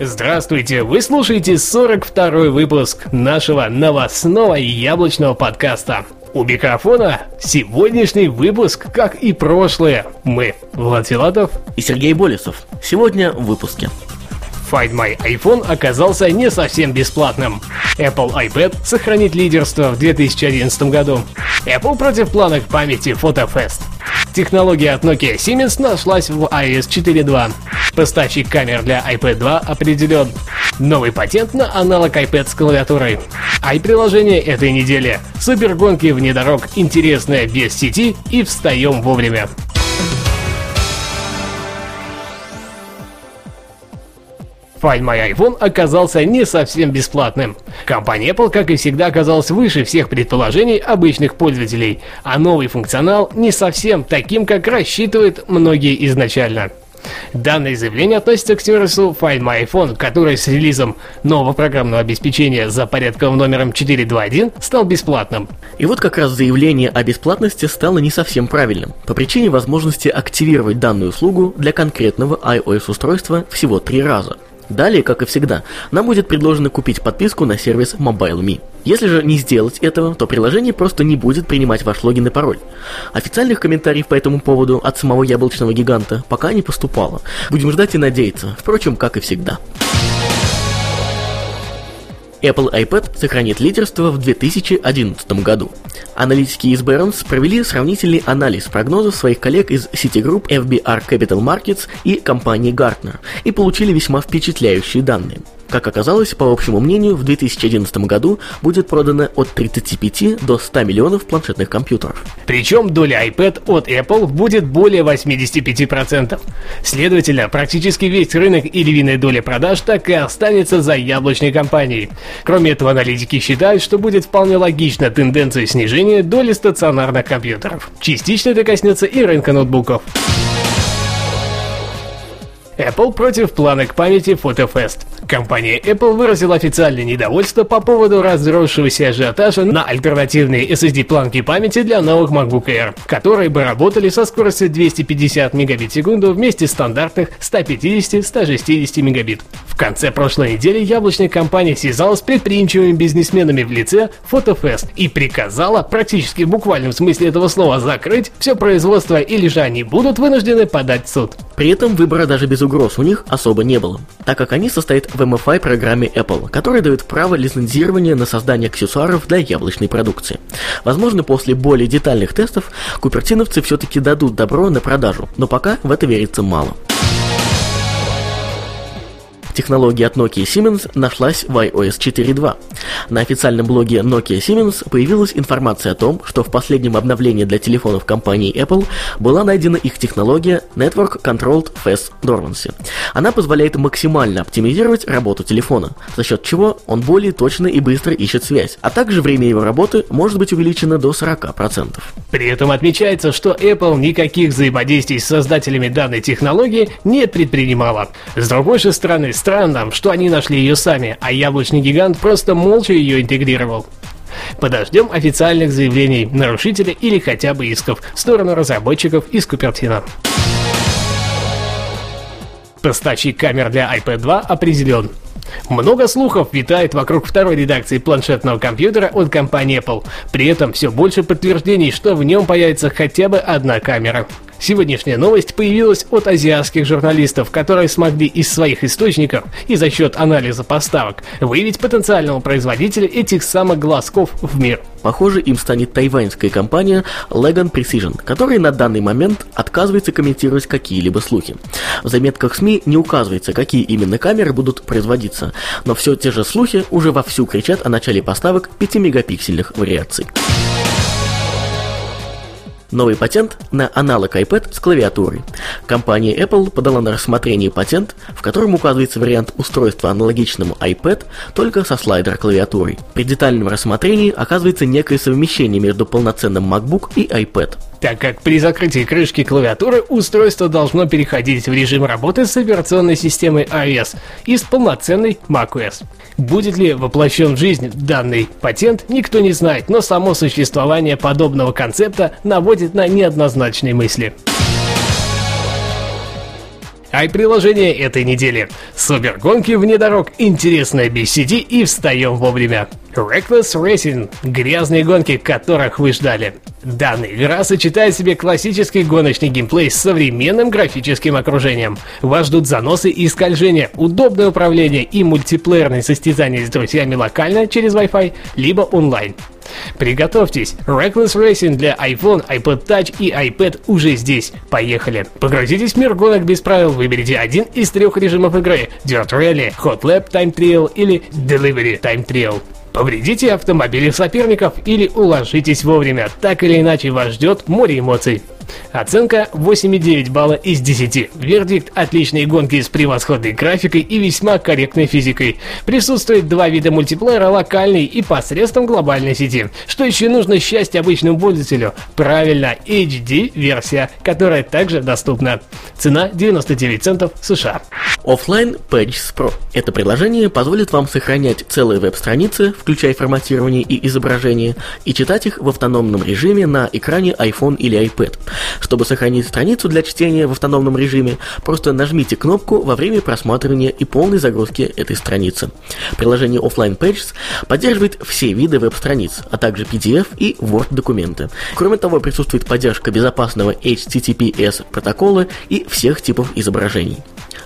Здравствуйте! Вы слушаете 42 выпуск нашего новостного яблочного подкаста. У микрофона сегодняшний выпуск, как и прошлые. Мы, Влад Филатов и Сергей Болесов. Сегодня в выпуске. Find My iPhone оказался не совсем бесплатным. Apple iPad сохранит лидерство в 2011 году. Apple против планок памяти PhotoFest. Технология от Nokia Siemens нашлась в iOS 4.2. Поставщик камер для iPad 2 определен. Новый патент на аналог iPad с клавиатурой. Ай-приложение этой недели. Супергонки вне дорог, интересное без сети и встаем вовремя. Find My iPhone оказался не совсем бесплатным. Компания Apple, как и всегда, оказалась выше всех предположений обычных пользователей, а новый функционал не совсем таким, как рассчитывают многие изначально. Данное заявление относится к сервису Find My iPhone, который с релизом нового программного обеспечения за порядковым номером 421 стал бесплатным. И вот как раз заявление о бесплатности стало не совсем правильным, по причине возможности активировать данную услугу для конкретного iOS-устройства всего три раза. Далее, как и всегда, нам будет предложено купить подписку на сервис MobileMe. Если же не сделать этого, то приложение просто не будет принимать ваш логин и пароль. Официальных комментариев по этому поводу от самого яблочного гиганта пока не поступало. Будем ждать и надеяться, впрочем, как и всегда. Apple iPad сохранит лидерство в 2011 году. Аналитики из Barron's провели сравнительный анализ прогнозов своих коллег из Citigroup, FBR Capital Markets и компании Gartner и получили весьма впечатляющие данные – как оказалось, по общему мнению, в 2011 году будет продано от 35 до 100 миллионов планшетных компьютеров. Причем доля iPad от Apple будет более 85%. Следовательно, практически весь рынок и львиная доля продаж так и останется за яблочной компанией. Кроме этого, аналитики считают, что будет вполне логична тенденция снижения доли стационарных компьютеров. Частично это коснется и рынка ноутбуков. Apple против планок памяти PhotoFest. Компания Apple выразила официальное недовольство по поводу разросшегося ажиотажа на альтернативные SSD-планки памяти для новых MacBook Air, которые бы работали со скоростью 250 мегабит в секунду вместе стандартных 150-160 мегабит. В конце прошлой недели яблочная компания связалась с предприимчивыми бизнесменами в лице PhotoFest и приказала, практически в буквальном смысле этого слова, закрыть все производство или же они будут вынуждены подать в суд. При этом выбора даже без угроз у них особо не было, так как они состоят в MFI программе Apple, которая дает право лицензирования на создание аксессуаров для яблочной продукции. Возможно, после более детальных тестов купертиновцы все-таки дадут добро на продажу, но пока в это верится мало. Технология от Nokia Siemens нашлась в iOS 4.2. На официальном блоге Nokia Siemens появилась информация о том, что в последнем обновлении для телефонов компании Apple была найдена их технология Network Controlled Fast Dormancy. Она позволяет максимально оптимизировать работу телефона, за счет чего он более точно и быстро ищет связь, а также время его работы может быть увеличено до 40%. При этом отмечается, что Apple никаких взаимодействий с создателями данной технологии не предпринимала. С другой же стороны, Странно, что они нашли ее сами, а яблочный гигант просто молча ее интегрировал. Подождем официальных заявлений нарушителя или хотя бы исков в сторону разработчиков из Купертина. Поставщик камер для iPad 2 определен. Много слухов витает вокруг второй редакции планшетного компьютера от компании Apple. При этом все больше подтверждений, что в нем появится хотя бы одна камера. Сегодняшняя новость появилась от азиатских журналистов, которые смогли из своих источников и за счет анализа поставок выявить потенциального производителя этих самых глазков в мир. Похоже, им станет тайваньская компания Legan Precision, которая на данный момент отказывается комментировать какие-либо слухи. В заметках СМИ не указывается, какие именно камеры будут производиться, но все те же слухи уже вовсю кричат о начале поставок 5-мегапиксельных вариаций. Новый патент на аналог iPad с клавиатурой. Компания Apple подала на рассмотрение патент, в котором указывается вариант устройства аналогичному iPad, только со слайдер-клавиатурой. При детальном рассмотрении оказывается некое совмещение между полноценным MacBook и iPad так как при закрытии крышки клавиатуры устройство должно переходить в режим работы с операционной системой iOS и с полноценной macOS. Будет ли воплощен в жизнь данный патент, никто не знает, но само существование подобного концепта наводит на неоднозначные мысли. Ай-приложение этой недели. Супергонки вне дорог, интересная BCD и встаем вовремя. Reckless Racing – грязные гонки, которых вы ждали. Данная игра сочетает в себе классический гоночный геймплей с современным графическим окружением. Вас ждут заносы и скольжения, удобное управление и мультиплеерные состязания с друзьями локально через Wi-Fi, либо онлайн. Приготовьтесь, Reckless Racing для iPhone, iPod Touch и iPad уже здесь. Поехали! Погрузитесь в мир гонок без правил, выберите один из трех режимов игры – Dirt Rally, Hot Lap Time Trial или Delivery Time Trial. Повредите автомобили соперников или уложитесь вовремя, так или иначе вас ждет море эмоций. Оценка 8,9 балла из 10. Вердикт – отличные гонки с превосходной графикой и весьма корректной физикой. Присутствует два вида мультиплеера – локальный и посредством глобальной сети. Что еще нужно счастье обычному пользователю? Правильно, HD-версия, которая также доступна. Цена 99 центов США. Offline Pages Pro. Это приложение позволит вам сохранять целые веб-страницы, включая форматирование и изображение, и читать их в автономном режиме на экране iPhone или iPad. Чтобы сохранить страницу для чтения в автономном режиме, просто нажмите кнопку во время просматривания и полной загрузки этой страницы. Приложение Offline Pages поддерживает все виды веб-страниц, а также PDF и Word документы. Кроме того, присутствует поддержка безопасного HTTPS протокола и всех типов изображений.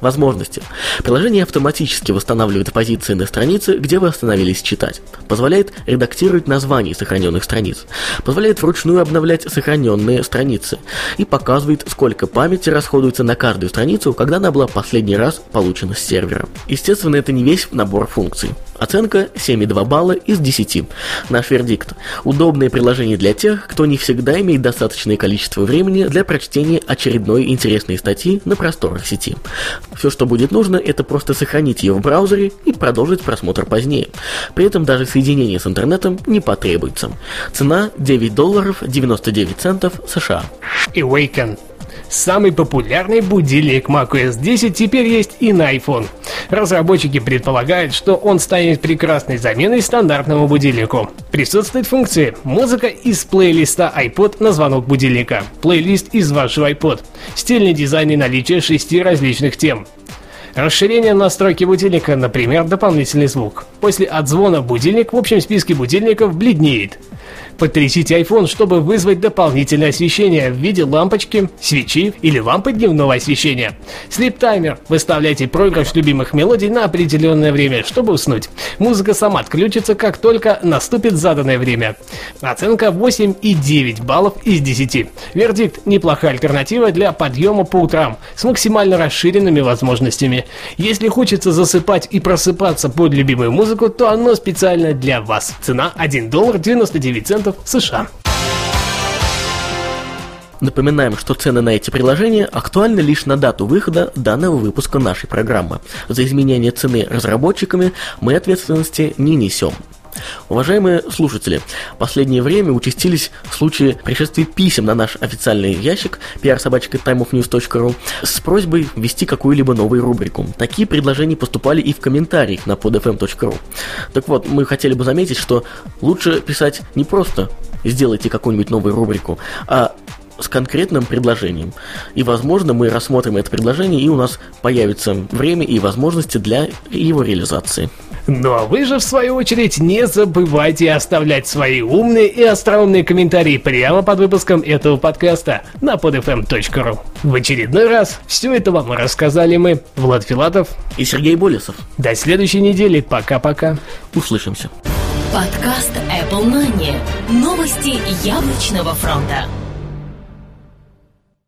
Возможности. Приложение автоматически восстанавливает позиции на странице, где вы остановились читать. Позволяет редактировать названия сохраненных страниц. Позволяет вручную обновлять сохраненные страницы. И показывает, сколько памяти расходуется на каждую страницу, когда она была последний раз получена с сервера. Естественно, это не весь набор функций. Оценка 7,2 балла из 10. Наш вердикт. Удобное приложение для тех, кто не всегда имеет достаточное количество времени для прочтения очередной интересной статьи на просторах сети. Все, что будет нужно, это просто сохранить ее в браузере и продолжить просмотр позднее. При этом даже соединение с интернетом не потребуется. Цена 9 долларов 99 центов США. Awaken Самый популярный будильник macOS 10 теперь есть и на iPhone. Разработчики предполагают, что он станет прекрасной заменой стандартному будильнику. Присутствует функция «Музыка из плейлиста iPod на звонок будильника», «Плейлист из вашего iPod», стильный дизайн и наличие шести различных тем. Расширение настройки будильника, например, дополнительный звук. После отзвона будильник в общем списке будильников бледнеет. Потрясите iPhone, чтобы вызвать дополнительное освещение в виде лампочки, свечи или лампы дневного освещения. Sleep Timer. Выставляйте проигрыш любимых мелодий на определенное время, чтобы уснуть. Музыка сама отключится, как только наступит заданное время. Оценка 8,9 баллов из 10. Вердикт – неплохая альтернатива для подъема по утрам с максимально расширенными возможностями. Если хочется засыпать и просыпаться под любимую музыку, то оно специально для вас. Цена 1 доллар 99 центов США. Напоминаем, что цены на эти приложения актуальны лишь на дату выхода данного выпуска нашей программы. За изменение цены разработчиками мы ответственности не несем. Уважаемые слушатели, в последнее время участились случаи пришествия писем на наш официальный ящик prsobachka.timeofnews.ru с просьбой ввести какую-либо новую рубрику. Такие предложения поступали и в комментариях на podfm.ru. Так вот, мы хотели бы заметить, что лучше писать не просто «сделайте какую-нибудь новую рубрику», а с конкретным предложением. И, возможно, мы рассмотрим это предложение, и у нас появится время и возможности для его реализации. Ну а вы же, в свою очередь, не забывайте оставлять свои умные и остроумные комментарии прямо под выпуском этого подкаста на podfm.ru. В очередной раз все это вам рассказали мы, Влад Филатов и Сергей Болесов. До следующей недели. Пока-пока. Услышимся. Подкаст Apple Money. Новости яблочного фронта.